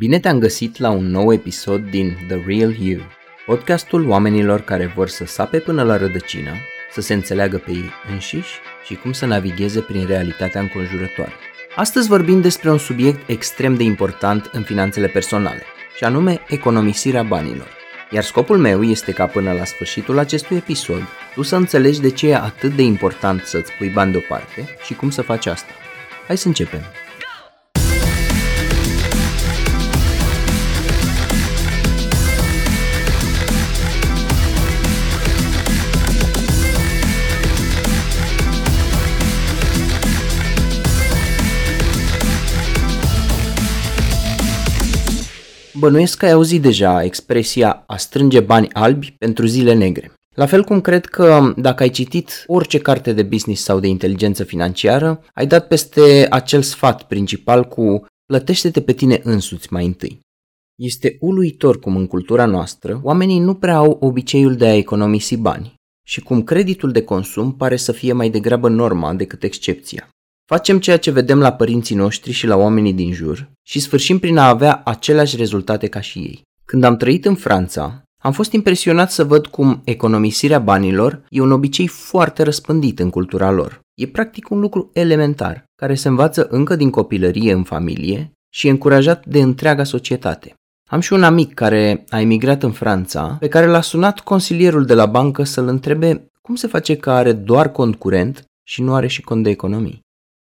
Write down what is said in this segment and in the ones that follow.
Bine te-am găsit la un nou episod din The Real You, podcastul oamenilor care vor să sape până la rădăcină, să se înțeleagă pe ei înșiși și cum să navigheze prin realitatea înconjurătoare. Astăzi vorbim despre un subiect extrem de important în finanțele personale, și anume economisirea banilor. Iar scopul meu este ca până la sfârșitul acestui episod tu să înțelegi de ce e atât de important să-ți pui bani deoparte și cum să faci asta. Hai să începem! Bănuiesc că ai auzit deja expresia a strânge bani albi pentru zile negre. La fel cum cred că dacă ai citit orice carte de business sau de inteligență financiară, ai dat peste acel sfat principal cu plătește-te pe tine însuți mai întâi. Este uluitor cum în cultura noastră oamenii nu prea au obiceiul de a economisi bani și cum creditul de consum pare să fie mai degrabă norma decât excepția. Facem ceea ce vedem la părinții noștri și la oamenii din jur și sfârșim prin a avea aceleași rezultate ca și ei. Când am trăit în Franța, am fost impresionat să văd cum economisirea banilor e un obicei foarte răspândit în cultura lor. E practic un lucru elementar, care se învață încă din copilărie în familie și e încurajat de întreaga societate. Am și un amic care a emigrat în Franța, pe care l-a sunat consilierul de la bancă să-l întrebe cum se face că are doar cont curent și nu are și cont de economii.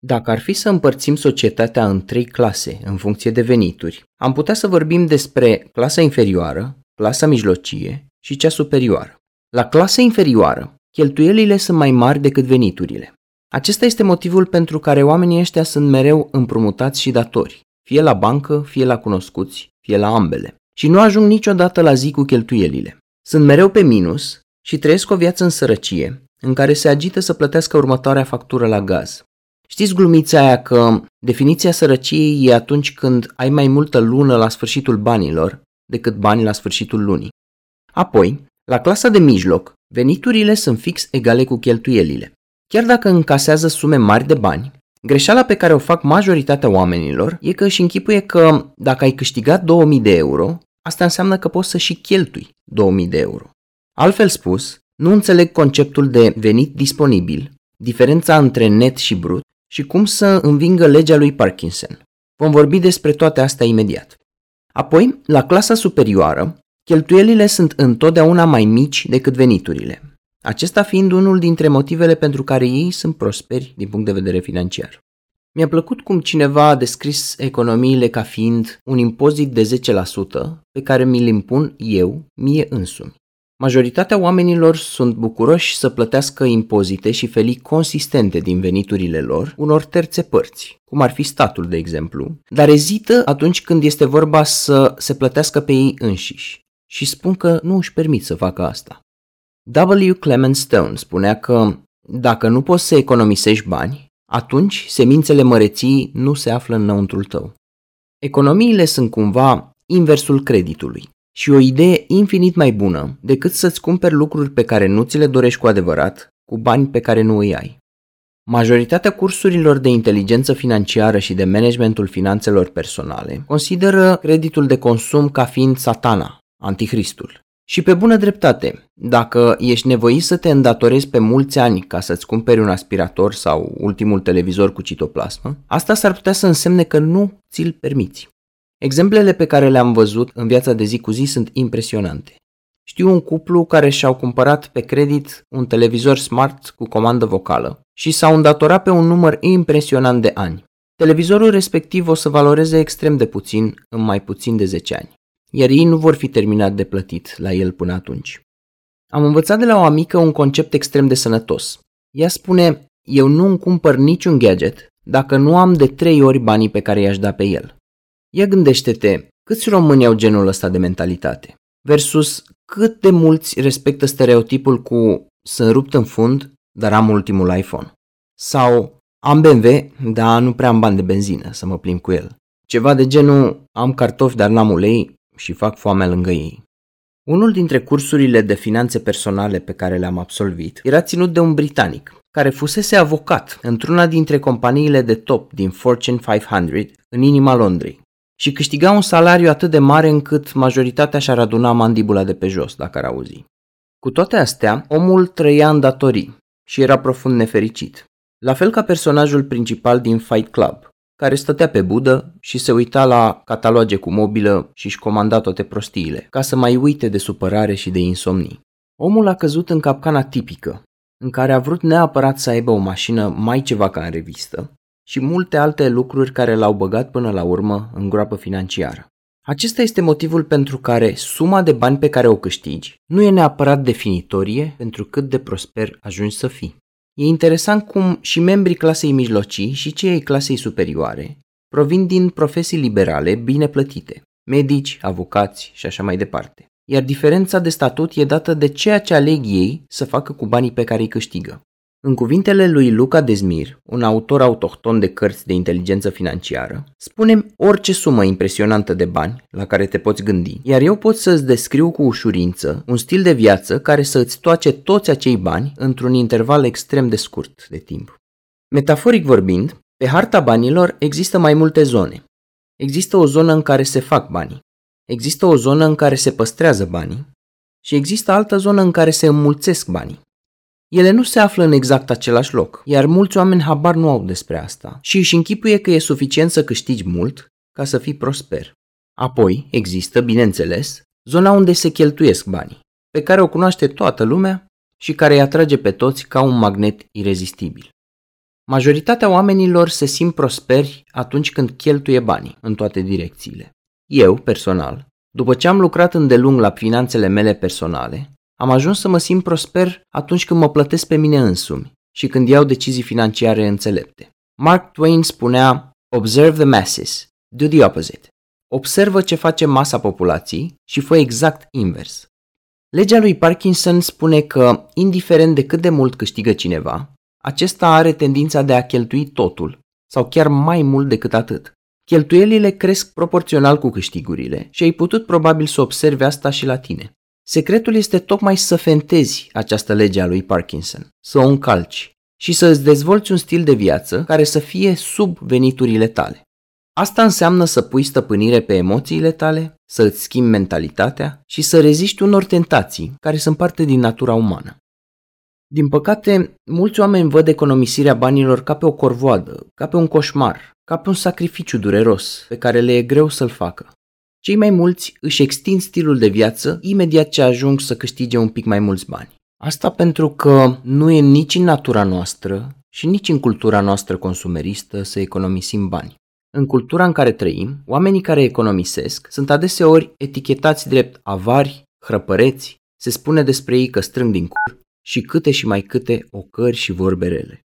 Dacă ar fi să împărțim societatea în trei clase în funcție de venituri, am putea să vorbim despre clasa inferioară, clasa mijlocie și cea superioară. La clasa inferioară, cheltuielile sunt mai mari decât veniturile. Acesta este motivul pentru care oamenii ăștia sunt mereu împrumutați și datori, fie la bancă, fie la cunoscuți, fie la ambele. Și nu ajung niciodată la zi cu cheltuielile. Sunt mereu pe minus și trăiesc o viață în sărăcie, în care se agită să plătească următoarea factură la gaz, Știți glumița aia că definiția sărăciei e atunci când ai mai multă lună la sfârșitul banilor decât bani la sfârșitul lunii. Apoi, la clasa de mijloc, veniturile sunt fix egale cu cheltuielile. Chiar dacă încasează sume mari de bani, greșeala pe care o fac majoritatea oamenilor e că își închipuie că dacă ai câștigat 2000 de euro, asta înseamnă că poți să și cheltui 2000 de euro. Altfel spus, nu înțeleg conceptul de venit disponibil, diferența între net și brut și cum să învingă legea lui Parkinson. Vom vorbi despre toate astea imediat. Apoi, la clasa superioară, cheltuielile sunt întotdeauna mai mici decât veniturile, acesta fiind unul dintre motivele pentru care ei sunt prosperi din punct de vedere financiar. Mi-a plăcut cum cineva a descris economiile ca fiind un impozit de 10% pe care mi-l impun eu, mie însumi. Majoritatea oamenilor sunt bucuroși să plătească impozite și felii consistente din veniturile lor unor terțe părți, cum ar fi statul, de exemplu, dar ezită atunci când este vorba să se plătească pe ei înșiși și spun că nu își permit să facă asta. W. Clement Stone spunea că dacă nu poți să economisești bani, atunci semințele măreții nu se află înăuntrul tău. Economiile sunt cumva inversul creditului și o idee infinit mai bună decât să-ți cumperi lucruri pe care nu ți le dorești cu adevărat, cu bani pe care nu îi ai. Majoritatea cursurilor de inteligență financiară și de managementul finanțelor personale consideră creditul de consum ca fiind satana, anticristul. Și pe bună dreptate, dacă ești nevoit să te îndatorezi pe mulți ani ca să-ți cumperi un aspirator sau ultimul televizor cu citoplasmă, asta s-ar putea să însemne că nu ți-l permiți. Exemplele pe care le-am văzut în viața de zi cu zi sunt impresionante. Știu un cuplu care și-au cumpărat pe credit un televizor smart cu comandă vocală și s-au îndatorat pe un număr impresionant de ani. Televizorul respectiv o să valoreze extrem de puțin în mai puțin de 10 ani, iar ei nu vor fi terminat de plătit la el până atunci. Am învățat de la o amică un concept extrem de sănătos. Ea spune, eu nu îmi cumpăr niciun gadget dacă nu am de trei ori banii pe care i-aș da pe el. Ia gândește-te, câți români au genul ăsta de mentalitate? Versus cât de mulți respectă stereotipul cu sunt rupt în fund, dar am ultimul iPhone. Sau am BMW, dar nu prea am bani de benzină să mă plimb cu el. Ceva de genul am cartofi, dar n-am ulei și fac foamea lângă ei. Unul dintre cursurile de finanțe personale pe care le-am absolvit era ținut de un britanic, care fusese avocat într-una dintre companiile de top din Fortune 500 în inima Londrei. Și câștiga un salariu atât de mare încât majoritatea și-ar aduna mandibula de pe jos, dacă ar auzi. Cu toate astea, omul trăia în datorii și era profund nefericit. La fel ca personajul principal din Fight Club, care stătea pe budă și se uita la cataloge cu mobilă și își comanda toate prostiile, ca să mai uite de supărare și de insomnii. Omul a căzut în capcana tipică, în care a vrut neapărat să aibă o mașină mai ceva ca în revistă și multe alte lucruri care l-au băgat până la urmă în groapă financiară. Acesta este motivul pentru care suma de bani pe care o câștigi nu e neapărat definitorie pentru cât de prosper ajungi să fii. E interesant cum și membrii clasei mijlocii și cei ai clasei superioare provin din profesii liberale bine plătite, medici, avocați și așa mai departe. Iar diferența de statut e dată de ceea ce aleg ei să facă cu banii pe care îi câștigă. În cuvintele lui Luca Dezmir, un autor autohton de cărți de inteligență financiară, spunem orice sumă impresionantă de bani la care te poți gândi, iar eu pot să-ți descriu cu ușurință un stil de viață care să îți toace toți acei bani într-un interval extrem de scurt de timp. Metaforic vorbind, pe harta banilor există mai multe zone. Există o zonă în care se fac banii, există o zonă în care se păstrează banii și există altă zonă în care se înmulțesc banii. Ele nu se află în exact același loc, iar mulți oameni habar nu au despre asta și își închipuie că e suficient să câștigi mult ca să fii prosper. Apoi există, bineînțeles, zona unde se cheltuiesc banii, pe care o cunoaște toată lumea și care îi atrage pe toți ca un magnet irezistibil. Majoritatea oamenilor se simt prosperi atunci când cheltuie banii în toate direcțiile. Eu, personal, după ce am lucrat îndelung la finanțele mele personale, am ajuns să mă simt prosper atunci când mă plătesc pe mine însumi și când iau decizii financiare înțelepte. Mark Twain spunea, Observe the masses, do the opposite. Observă ce face masa populației și fă exact invers. Legea lui Parkinson spune că, indiferent de cât de mult câștigă cineva, acesta are tendința de a cheltui totul, sau chiar mai mult decât atât. Cheltuielile cresc proporțional cu câștigurile și ai putut probabil să observi asta și la tine. Secretul este tocmai să fentezi această lege a lui Parkinson, să o încalci și să îți dezvolți un stil de viață care să fie sub veniturile tale. Asta înseamnă să pui stăpânire pe emoțiile tale, să îți schimbi mentalitatea și să reziști unor tentații care sunt parte din natura umană. Din păcate, mulți oameni văd economisirea banilor ca pe o corvoadă, ca pe un coșmar, ca pe un sacrificiu dureros pe care le e greu să-l facă. Cei mai mulți își extind stilul de viață imediat ce ajung să câștige un pic mai mulți bani. Asta pentru că nu e nici în natura noastră și nici în cultura noastră consumeristă să economisim bani. În cultura în care trăim, oamenii care economisesc sunt adeseori etichetați drept avari, hrăpăreți, se spune despre ei că strâng din cur și câte și mai câte ocări și vorbe rele.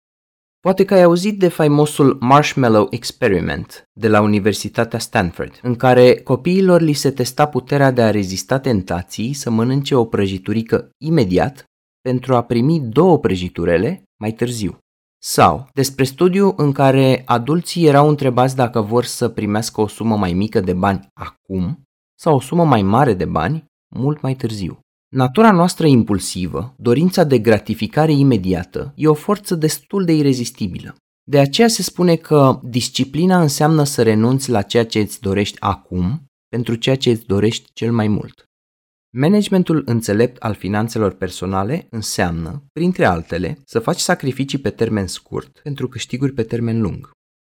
Poate că ai auzit de faimosul Marshmallow Experiment de la Universitatea Stanford, în care copiilor li se testa puterea de a rezista tentației să mănânce o prăjiturică imediat pentru a primi două prăjiturele mai târziu. Sau despre studiu în care adulții erau întrebați dacă vor să primească o sumă mai mică de bani acum sau o sumă mai mare de bani mult mai târziu. Natura noastră impulsivă, dorința de gratificare imediată, e o forță destul de irezistibilă. De aceea se spune că disciplina înseamnă să renunți la ceea ce îți dorești acum pentru ceea ce îți dorești cel mai mult. Managementul înțelept al finanțelor personale înseamnă, printre altele, să faci sacrificii pe termen scurt pentru câștiguri pe termen lung.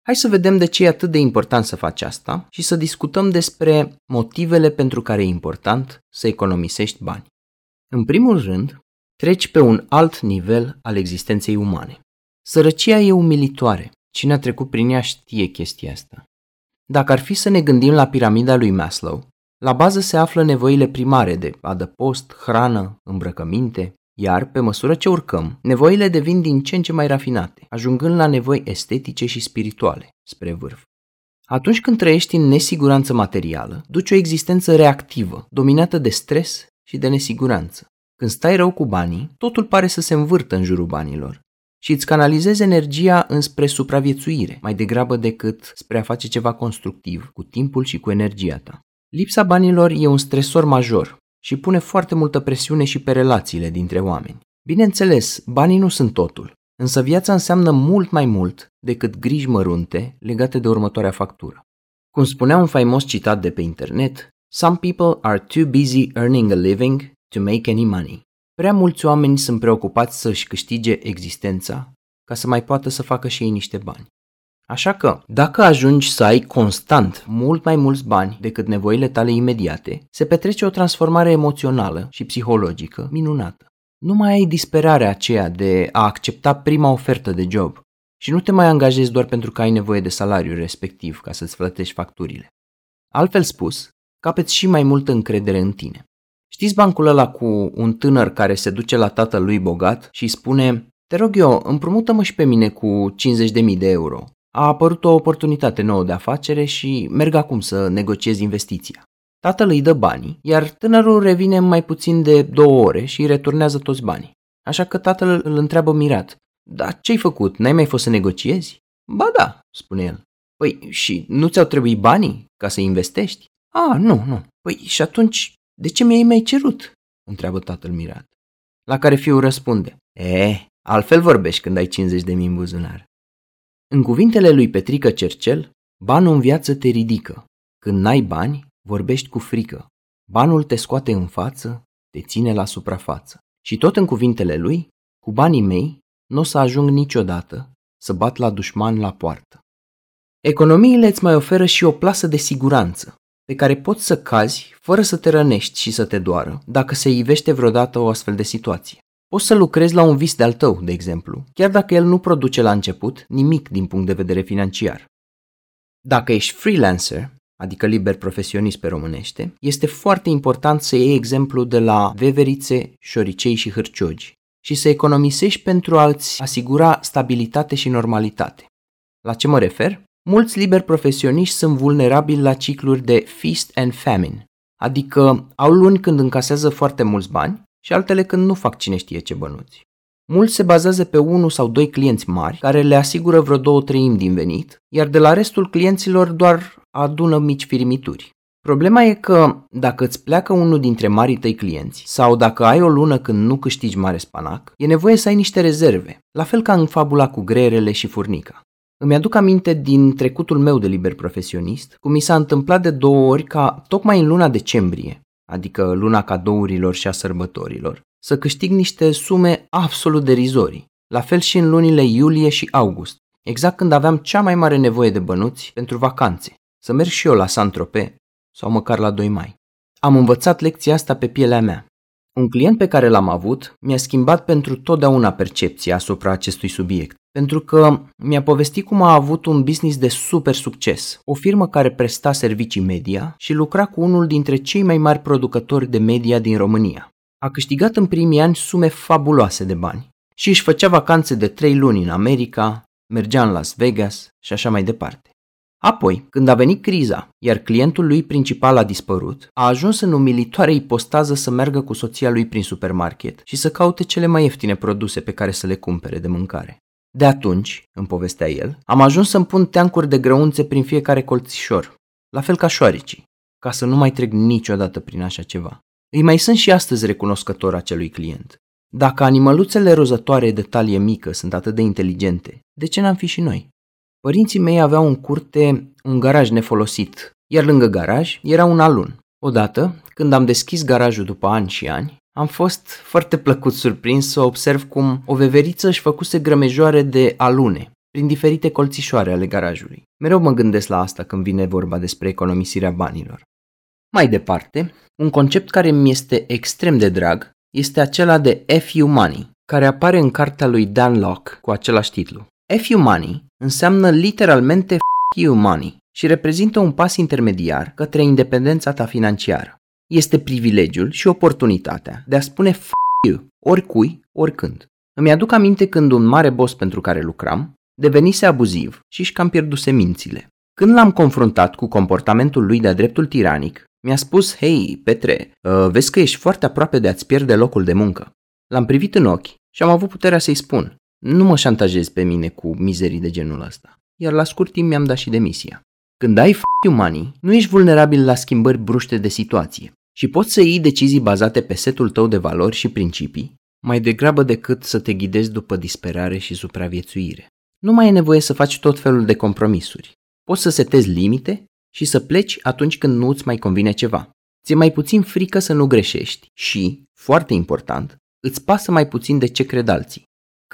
Hai să vedem de ce e atât de important să faci asta și să discutăm despre motivele pentru care e important să economisești bani. În primul rând, treci pe un alt nivel al existenței umane. Sărăcia e umilitoare. Cine a trecut prin ea știe chestia asta. Dacă ar fi să ne gândim la piramida lui Maslow, la bază se află nevoile primare de adăpost, hrană, îmbrăcăminte, iar, pe măsură ce urcăm, nevoile devin din ce în ce mai rafinate, ajungând la nevoi estetice și spirituale, spre vârf. Atunci când trăiești în nesiguranță materială, duci o existență reactivă, dominată de stres și de nesiguranță. Când stai rău cu banii, totul pare să se învârtă în jurul banilor și îți canalizezi energia înspre supraviețuire, mai degrabă decât spre a face ceva constructiv, cu timpul și cu energia ta. Lipsa banilor e un stresor major și pune foarte multă presiune și pe relațiile dintre oameni. Bineînțeles, banii nu sunt totul, însă viața înseamnă mult mai mult decât griji mărunte legate de următoarea factură. Cum spunea un faimos citat de pe internet, Some people are too busy earning a living to make any money. Prea mulți oameni sunt preocupați să-și câștige existența ca să mai poată să facă și ei niște bani. Așa că, dacă ajungi să ai constant mult mai mulți bani decât nevoile tale imediate, se petrece o transformare emoțională și psihologică minunată. Nu mai ai disperarea aceea de a accepta prima ofertă de job și nu te mai angajezi doar pentru că ai nevoie de salariul respectiv ca să-ți plătești facturile. Altfel spus, capeți și mai multă încredere în tine. Știți bancul ăla cu un tânăr care se duce la tatăl lui bogat și spune Te rog eu, împrumută-mă și pe mine cu 50.000 de euro. A apărut o oportunitate nouă de afacere și merg acum să negociez investiția. Tatăl îi dă banii, iar tânărul revine mai puțin de două ore și îi returnează toți banii. Așa că tatăl îl întreabă mirat. Dar ce-ai făcut? N-ai mai fost să negociezi? Ba da, spune el. Păi și nu ți-au trebuit banii ca să investești? A, nu, nu. Păi și atunci, de ce mi-ai mai cerut? întreabă tatăl mirat. La care fiul răspunde. E, altfel vorbești când ai 50 de mii în buzunar. În cuvintele lui Petrică Cercel, banul în viață te ridică. Când n-ai bani, vorbești cu frică. Banul te scoate în față, te ține la suprafață. Și tot în cuvintele lui, cu banii mei, nu o să ajung niciodată să bat la dușman la poartă. Economiile îți mai oferă și o plasă de siguranță, pe care poți să cazi fără să te rănești și să te doară dacă se ivește vreodată o astfel de situație. Poți să lucrezi la un vis de-al tău, de exemplu, chiar dacă el nu produce la început nimic din punct de vedere financiar. Dacă ești freelancer, adică liber profesionist pe românește, este foarte important să iei exemplu de la veverițe, șoricei și hârciogi și să economisești pentru a-ți asigura stabilitate și normalitate. La ce mă refer? Mulți liberi profesioniști sunt vulnerabili la cicluri de feast and famine, adică au luni când încasează foarte mulți bani și altele când nu fac cine știe ce bănuți. Mulți se bazează pe unul sau doi clienți mari care le asigură vreo două treimi din venit, iar de la restul clienților doar adună mici firimituri. Problema e că dacă îți pleacă unul dintre marii tăi clienți sau dacă ai o lună când nu câștigi mare spanac, e nevoie să ai niște rezerve, la fel ca în fabula cu greierele și furnica. Îmi aduc aminte din trecutul meu de liber profesionist, cum mi s-a întâmplat de două ori ca tocmai în luna decembrie, adică luna cadourilor și a sărbătorilor, să câștig niște sume absolut derizorii. La fel și în lunile iulie și august, exact când aveam cea mai mare nevoie de bănuți pentru vacanțe, să merg și eu la Saint-Tropez sau măcar la 2 mai. Am învățat lecția asta pe pielea mea. Un client pe care l-am avut mi-a schimbat pentru totdeauna percepția asupra acestui subiect pentru că mi-a povestit cum a avut un business de super succes, o firmă care presta servicii media și lucra cu unul dintre cei mai mari producători de media din România. A câștigat în primii ani sume fabuloase de bani și își făcea vacanțe de trei luni în America, mergea în Las Vegas și așa mai departe. Apoi, când a venit criza, iar clientul lui principal a dispărut, a ajuns în umilitoare ipostază să meargă cu soția lui prin supermarket și să caute cele mai ieftine produse pe care să le cumpere de mâncare. De atunci, îmi povestea el, am ajuns să-mi pun teancuri de grăunțe prin fiecare colțișor, la fel ca șoaricii, ca să nu mai trec niciodată prin așa ceva. Îi mai sunt și astăzi recunoscător acelui client. Dacă animăluțele rozătoare de talie mică sunt atât de inteligente, de ce n-am fi și noi? Părinții mei aveau în curte un garaj nefolosit, iar lângă garaj era un alun. Odată, când am deschis garajul după ani și ani, am fost foarte plăcut surprins să observ cum o veveriță își făcuse grămejoare de alune prin diferite colțișoare ale garajului. Mereu mă gândesc la asta când vine vorba despre economisirea banilor. Mai departe, un concept care mi este extrem de drag este acela de FU Money, care apare în cartea lui Dan Locke cu același titlu. FU Money înseamnă literalmente FU Money și reprezintă un pas intermediar către independența ta financiară este privilegiul și oportunitatea de a spune f you oricui, oricând. Îmi aduc aminte când un mare boss pentru care lucram devenise abuziv și își cam pierduse mințile. Când l-am confruntat cu comportamentul lui de-a dreptul tiranic, mi-a spus, hei, Petre, uh, vezi că ești foarte aproape de a-ți pierde locul de muncă. L-am privit în ochi și am avut puterea să-i spun, nu mă șantajezi pe mine cu mizerii de genul ăsta. Iar la scurt timp mi-am dat și demisia. Când ai f money, nu ești vulnerabil la schimbări bruște de situație și poți să iei decizii bazate pe setul tău de valori și principii, mai degrabă decât să te ghidezi după disperare și supraviețuire. Nu mai e nevoie să faci tot felul de compromisuri. Poți să setezi limite și să pleci atunci când nu îți mai convine ceva. Ți-e mai puțin frică să nu greșești și, foarte important, îți pasă mai puțin de ce cred alții.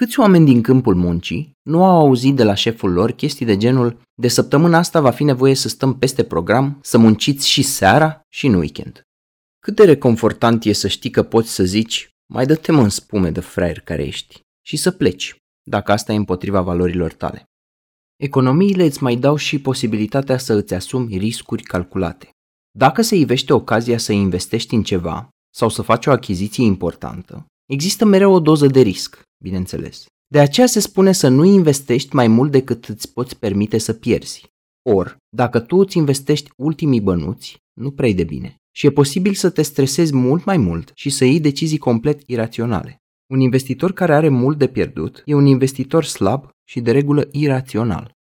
Câți oameni din câmpul muncii nu au auzit de la șeful lor chestii de genul de săptămâna asta va fi nevoie să stăm peste program, să munciți și seara și în weekend. Cât de reconfortant e să știi că poți să zici mai dă-te în spume de fraier care ești și să pleci, dacă asta e împotriva valorilor tale. Economiile îți mai dau și posibilitatea să îți asumi riscuri calculate. Dacă se ivește ocazia să investești în ceva sau să faci o achiziție importantă, există mereu o doză de risc, bineînțeles. De aceea se spune să nu investești mai mult decât îți poți permite să pierzi. Or, dacă tu îți investești ultimii bănuți, nu prea de bine. Și e posibil să te stresezi mult mai mult și să iei decizii complet iraționale. Un investitor care are mult de pierdut e un investitor slab și de regulă irațional.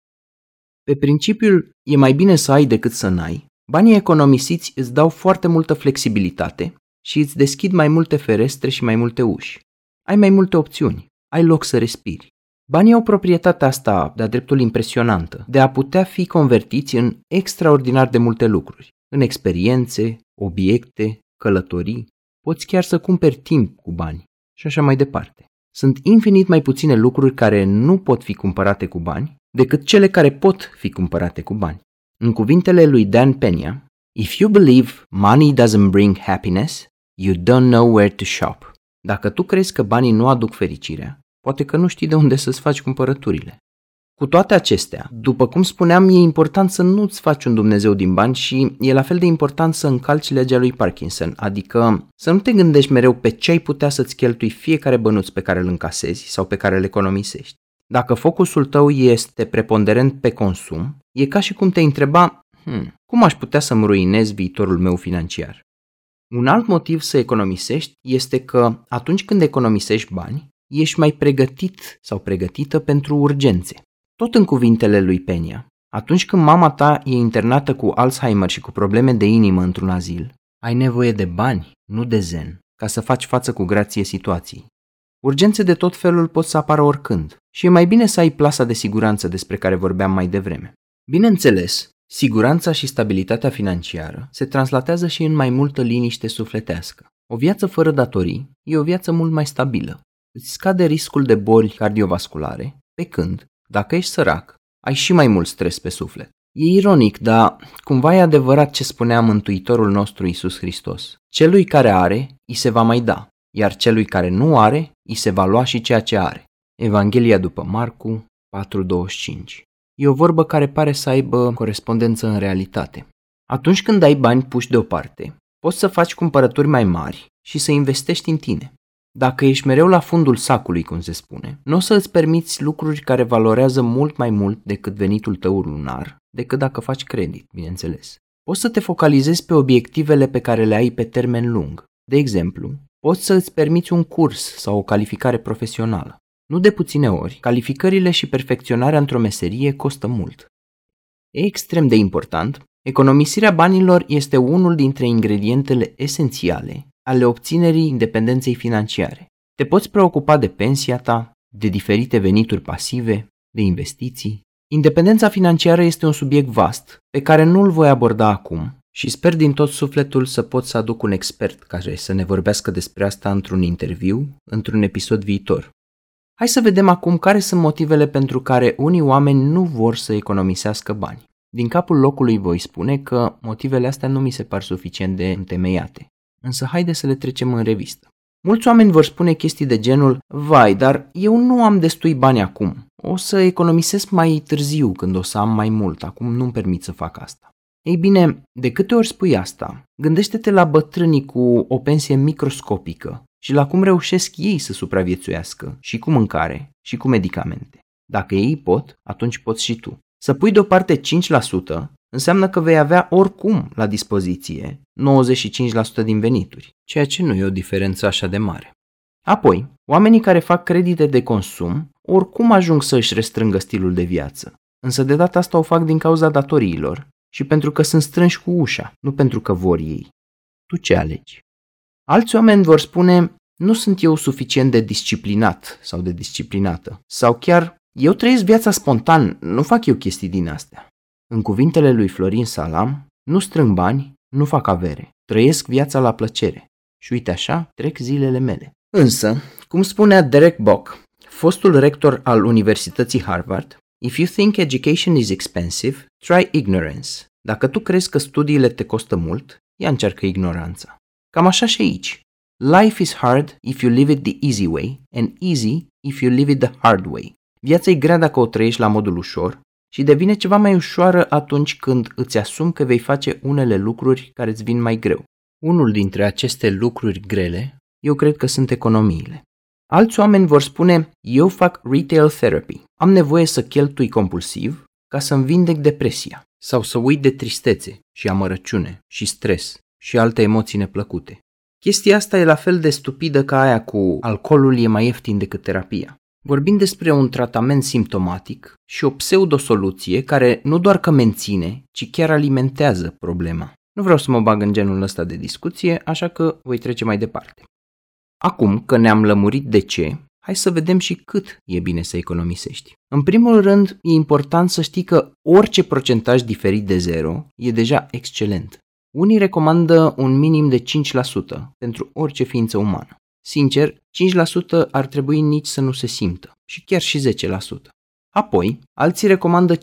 Pe principiul e mai bine să ai decât să n-ai, banii economisiți îți dau foarte multă flexibilitate și îți deschid mai multe ferestre și mai multe uși. Ai mai multe opțiuni, ai loc să respiri. Banii au proprietatea asta, de-a dreptul impresionantă, de a putea fi convertiți în extraordinar de multe lucruri, în experiențe, obiecte, călătorii, poți chiar să cumperi timp cu bani și așa mai departe. Sunt infinit mai puține lucruri care nu pot fi cumpărate cu bani decât cele care pot fi cumpărate cu bani. În cuvintele lui Dan Pena, If you believe money doesn't bring happiness, you don't know where to shop. Dacă tu crezi că banii nu aduc fericirea, poate că nu știi de unde să-ți faci cumpărăturile. Cu toate acestea, după cum spuneam, e important să nu-ți faci un Dumnezeu din bani și e la fel de important să încalci legea lui Parkinson, adică să nu te gândești mereu pe ce ai putea să-ți cheltui fiecare bănuț pe care îl încasezi sau pe care îl economisești. Dacă focusul tău este preponderent pe consum, e ca și cum te întreba, hmm, cum aș putea să-mi ruinez viitorul meu financiar? Un alt motiv să economisești este că atunci când economisești bani, ești mai pregătit sau pregătită pentru urgențe. Tot în cuvintele lui Penia, atunci când mama ta e internată cu Alzheimer și cu probleme de inimă într-un azil, ai nevoie de bani, nu de zen, ca să faci față cu grație situației. Urgențe de tot felul pot să apară oricând și e mai bine să ai plasa de siguranță despre care vorbeam mai devreme. Bineînțeles, siguranța și stabilitatea financiară se translatează și în mai multă liniște sufletească. O viață fără datorii e o viață mult mai stabilă. Îți scade riscul de boli cardiovasculare, pe când, dacă ești sărac, ai și mai mult stres pe suflet. E ironic, dar cumva e adevărat ce spunea Mântuitorul nostru Isus Hristos. Celui care are, îi se va mai da, iar celui care nu are, îi se va lua și ceea ce are. Evanghelia după Marcu 4.25 E o vorbă care pare să aibă corespondență în realitate. Atunci când ai bani puși deoparte, poți să faci cumpărături mai mari și să investești în tine. Dacă ești mereu la fundul sacului, cum se spune, nu o să îți permiți lucruri care valorează mult mai mult decât venitul tău lunar, decât dacă faci credit, bineînțeles. Poți să te focalizezi pe obiectivele pe care le ai pe termen lung. De exemplu, poți să îți permiți un curs sau o calificare profesională. Nu de puține ori, calificările și perfecționarea într-o meserie costă mult. E extrem de important, economisirea banilor este unul dintre ingredientele esențiale ale obținerii independenței financiare. Te poți preocupa de pensia ta, de diferite venituri pasive, de investiții. Independența financiară este un subiect vast pe care nu îl voi aborda acum și sper din tot sufletul să pot să aduc un expert care să ne vorbească despre asta într-un interviu, într-un episod viitor. Hai să vedem acum care sunt motivele pentru care unii oameni nu vor să economisească bani. Din capul locului voi spune că motivele astea nu mi se par suficient de întemeiate. Însă haide să le trecem în revistă. Mulți oameni vor spune chestii de genul, vai, dar eu nu am destui bani acum. O să economisesc mai târziu când o să am mai mult, acum nu-mi permit să fac asta. Ei bine, de câte ori spui asta, gândește-te la bătrânii cu o pensie microscopică și la cum reușesc ei să supraviețuiască și cu mâncare și cu medicamente. Dacă ei pot, atunci poți și tu. Să pui deoparte 5% înseamnă că vei avea oricum la dispoziție 95% din venituri, ceea ce nu e o diferență așa de mare. Apoi, oamenii care fac credite de consum oricum ajung să își restrângă stilul de viață, însă de data asta o fac din cauza datoriilor și pentru că sunt strânși cu ușa, nu pentru că vor ei. Tu ce alegi? Alți oameni vor spune, nu sunt eu suficient de disciplinat sau de disciplinată, sau chiar eu trăiesc viața spontan, nu fac eu chestii din astea. În cuvintele lui Florin Salam, nu strâng bani, nu fac avere, trăiesc viața la plăcere. Și uite așa, trec zilele mele. Însă, cum spunea Derek Bock, fostul rector al Universității Harvard, If you think education is expensive, try ignorance. Dacă tu crezi că studiile te costă mult, ia încearcă ignoranța. Cam așa și aici. Life is hard if you live it the easy way and easy if you live it the hard way. Viața e grea dacă o trăiești la modul ușor și devine ceva mai ușoară atunci când îți asumi că vei face unele lucruri care îți vin mai greu. Unul dintre aceste lucruri grele, eu cred că sunt economiile. Alți oameni vor spune, eu fac retail therapy, am nevoie să cheltui compulsiv ca să-mi vindec depresia sau să uit de tristețe și amărăciune și stres și alte emoții neplăcute. Chestia asta e la fel de stupidă ca aia cu alcoolul e mai ieftin decât terapia. Vorbim despre un tratament simptomatic și o pseudosoluție care nu doar că menține, ci chiar alimentează problema. Nu vreau să mă bag în genul ăsta de discuție, așa că voi trece mai departe. Acum că ne-am lămurit de ce, hai să vedem și cât e bine să economisești. În primul rând, e important să știi că orice procentaj diferit de zero e deja excelent. Unii recomandă un minim de 5% pentru orice ființă umană. Sincer, 5% ar trebui nici să nu se simtă și chiar și 10%. Apoi, alții recomandă 15%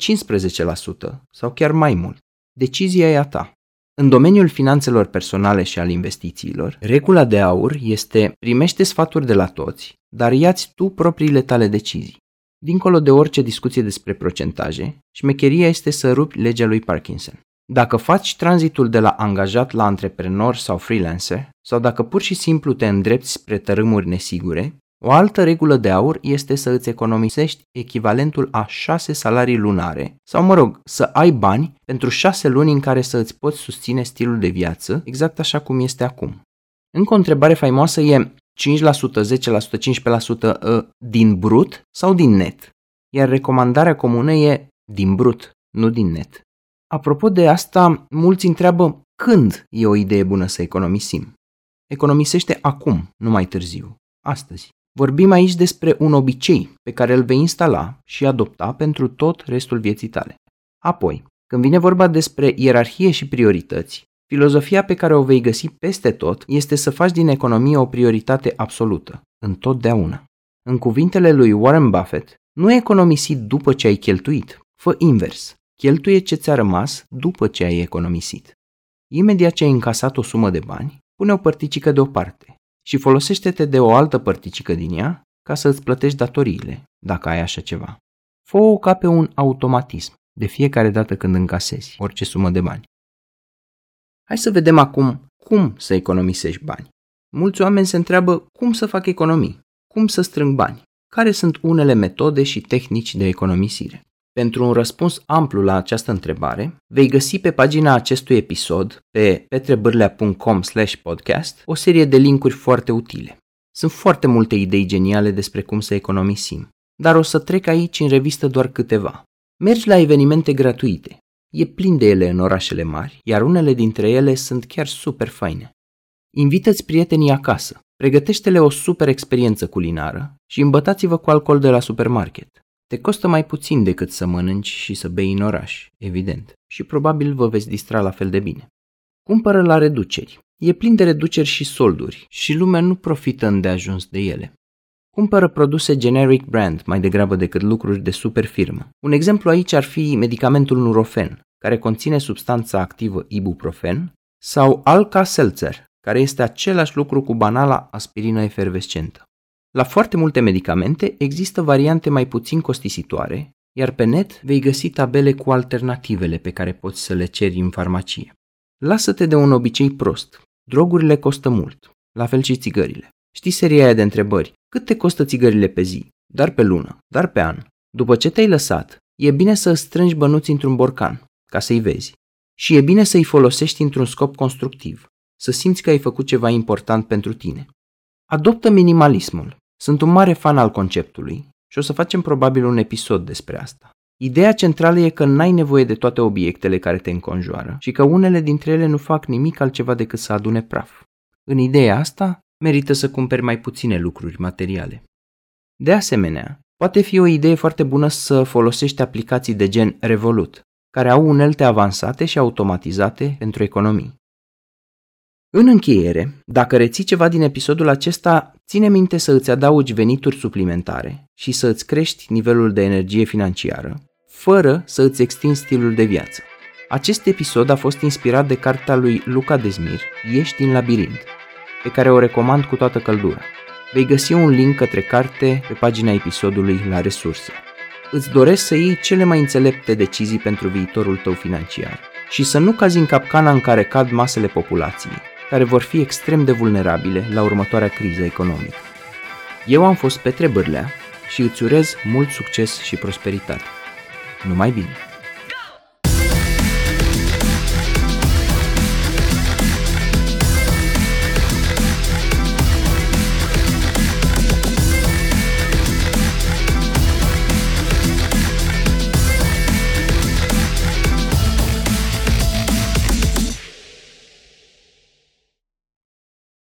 sau chiar mai mult. Decizia e a ta. În domeniul finanțelor personale și al investițiilor, regula de aur este primește sfaturi de la toți, dar iați tu propriile tale decizii. Dincolo de orice discuție despre procentaje, șmecheria este să rupi legea lui Parkinson. Dacă faci tranzitul de la angajat la antreprenor sau freelancer, sau dacă pur și simplu te îndrepți spre tărâmuri nesigure, o altă regulă de aur este să îți economisești echivalentul a 6 salarii lunare, sau mă rog, să ai bani pentru 6 luni în care să îți poți susține stilul de viață, exact așa cum este acum. Încă o întrebare faimoasă e 5%, 10%, 15% din brut sau din net? Iar recomandarea comună e din brut, nu din net. Apropo de asta, mulți întreabă când e o idee bună să economisim. Economisește acum, nu mai târziu, astăzi. Vorbim aici despre un obicei pe care îl vei instala și adopta pentru tot restul vieții tale. Apoi, când vine vorba despre ierarhie și priorități, filozofia pe care o vei găsi peste tot este să faci din economie o prioritate absolută, întotdeauna. În cuvintele lui Warren Buffett, nu economisi după ce ai cheltuit, fă invers. Cheltuie ce ți-a rămas după ce ai economisit. Imediat ce ai încasat o sumă de bani, pune o părticică deoparte și folosește-te de o altă părticică din ea ca să îți plătești datoriile, dacă ai așa ceva. Fă-o ca pe un automatism, de fiecare dată când încasezi orice sumă de bani. Hai să vedem acum cum să economisești bani. Mulți oameni se întreabă cum să fac economii, cum să strâng bani, care sunt unele metode și tehnici de economisire. Pentru un răspuns amplu la această întrebare, vei găsi pe pagina acestui episod, pe petrebârlea.com podcast, o serie de linkuri foarte utile. Sunt foarte multe idei geniale despre cum să economisim, dar o să trec aici în revistă doar câteva. Mergi la evenimente gratuite. E plin de ele în orașele mari, iar unele dintre ele sunt chiar super faine. Invită-ți prietenii acasă, pregătește-le o super experiență culinară și îmbătați-vă cu alcool de la supermarket. Te costă mai puțin decât să mănânci și să bei în oraș, evident, și probabil vă veți distra la fel de bine. Cumpără la reduceri. E plin de reduceri și solduri și lumea nu profită îndeajuns de ele. Cumpără produse generic brand mai degrabă decât lucruri de super firmă. Un exemplu aici ar fi medicamentul Nurofen, care conține substanța activă ibuprofen, sau Alka-Seltzer, care este același lucru cu banala aspirină efervescentă. La foarte multe medicamente există variante mai puțin costisitoare, iar pe net vei găsi tabele cu alternativele pe care poți să le ceri în farmacie. Lasă-te de un obicei prost. Drogurile costă mult, la fel și țigările. Știi seria aia de întrebări? Cât te costă țigările pe zi? Dar pe lună? Dar pe an? După ce te-ai lăsat, e bine să strângi bănuți într-un borcan, ca să-i vezi. Și e bine să-i folosești într-un scop constructiv, să simți că ai făcut ceva important pentru tine. Adoptă minimalismul. Sunt un mare fan al conceptului și o să facem probabil un episod despre asta. Ideea centrală e că n-ai nevoie de toate obiectele care te înconjoară și că unele dintre ele nu fac nimic altceva decât să adune praf. În ideea asta, merită să cumperi mai puține lucruri materiale. De asemenea, poate fi o idee foarte bună să folosești aplicații de gen Revolut, care au unelte avansate și automatizate pentru economii. În încheiere, dacă reții ceva din episodul acesta, ține minte să îți adaugi venituri suplimentare și să îți crești nivelul de energie financiară, fără să îți extinzi stilul de viață. Acest episod a fost inspirat de cartea lui Luca Dezmir, Ești din labirint, pe care o recomand cu toată căldura. Vei găsi un link către carte pe pagina episodului la resurse. Îți doresc să iei cele mai înțelepte decizii pentru viitorul tău financiar și să nu cazi în capcana în care cad masele populației, care vor fi extrem de vulnerabile la următoarea criză economică. Eu am fost Petre Bârlea și îți urez mult succes și prosperitate. Numai bine!